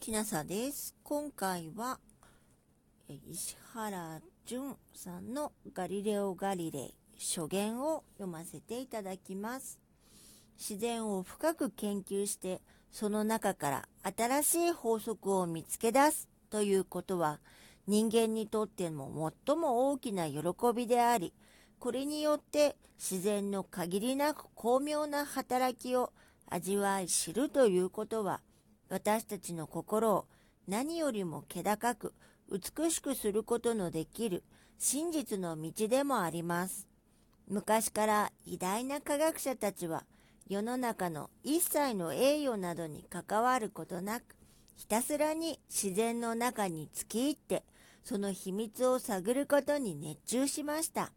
きなさです。今回は石原淳さんのガリレオ・ガリレイ書言を読ませていただきます。自然を深く研究してその中から新しい法則を見つけ出すということは人間にとっても最も大きな喜びでありこれによって自然の限りなく巧妙な働きを味わい知るということは私たちの心を何よりも気高く美しくすることのできる真実の道でもあります。昔から偉大な科学者たちは世の中の一切の栄誉などに関わることなくひたすらに自然の中に突き入ってその秘密を探ることに熱中しました。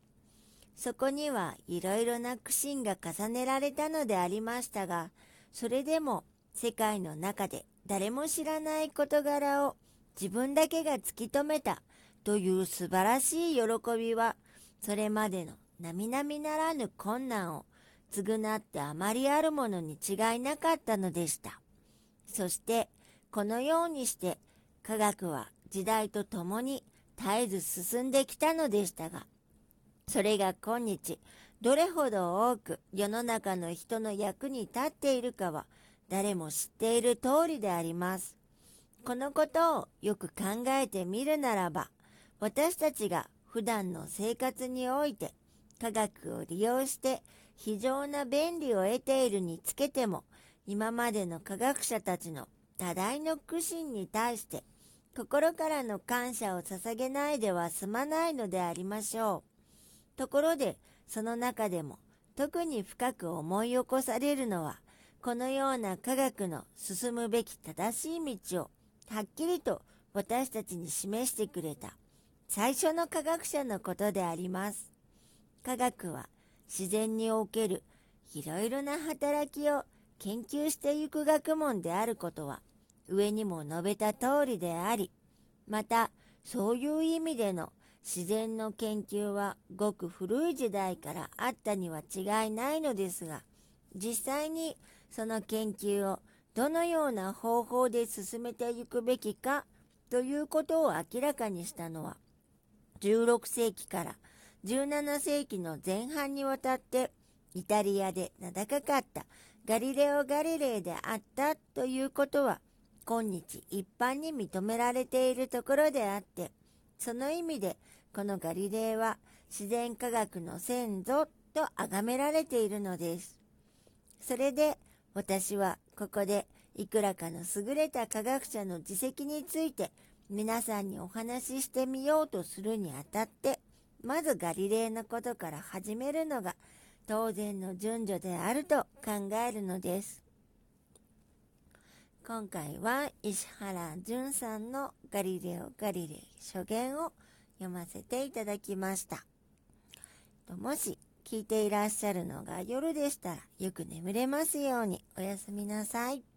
そこにはいろいろな苦心が重ねられたのでありましたが、それでも世界の中で誰も知らない事柄を自分だけが突き止めたという素晴らしい喜びは、それまでの並々ならぬ困難を償ってあまりあるものに違いなかったのでした。そして、このようにして科学は時代とともに絶えず進んできたのでしたが、それが今日、どれほど多く世の中の人の役に立っているかは誰も知っている通りであります。このことをよく考えてみるならば、私たちが普段の生活において科学を利用して非常な便利を得ているにつけても、今までの科学者たちの多大の苦心に対して心からの感謝を捧げないでは済まないのでありましょう。ところで、その中でも特に深く思い起こされるのは、このような科学の進むべき正しい道をはっきりと私たちに示してくれた最初の科学者のことであります。科学は自然におけるいろいろな働きを研究していく学問であることは上にも述べた通りであり、またそういう意味での自然の研究はごく古い時代からあったには違いないのですが、実際にその研究をどのような方法で進めていくべきかということを明らかにしたのは、16世紀から17世紀の前半にわたってイタリアで名高かったガリレオ・ガリレイであったということは今日一般に認められているところであってその意味でこのガリレイは自然科学の先祖と崇められているのです。それで私はここでいくらかの優れた科学者の自責について皆さんにお話ししてみようとするにあたってまずガリレイのことから始めるのが当然の順序であると考えるのです。今回は石原淳さんのガリレオ・ガリレイ書言を読ませていただきました。もし聞いていらっしゃるのが夜でしたらよく眠れますようにおやすみなさい。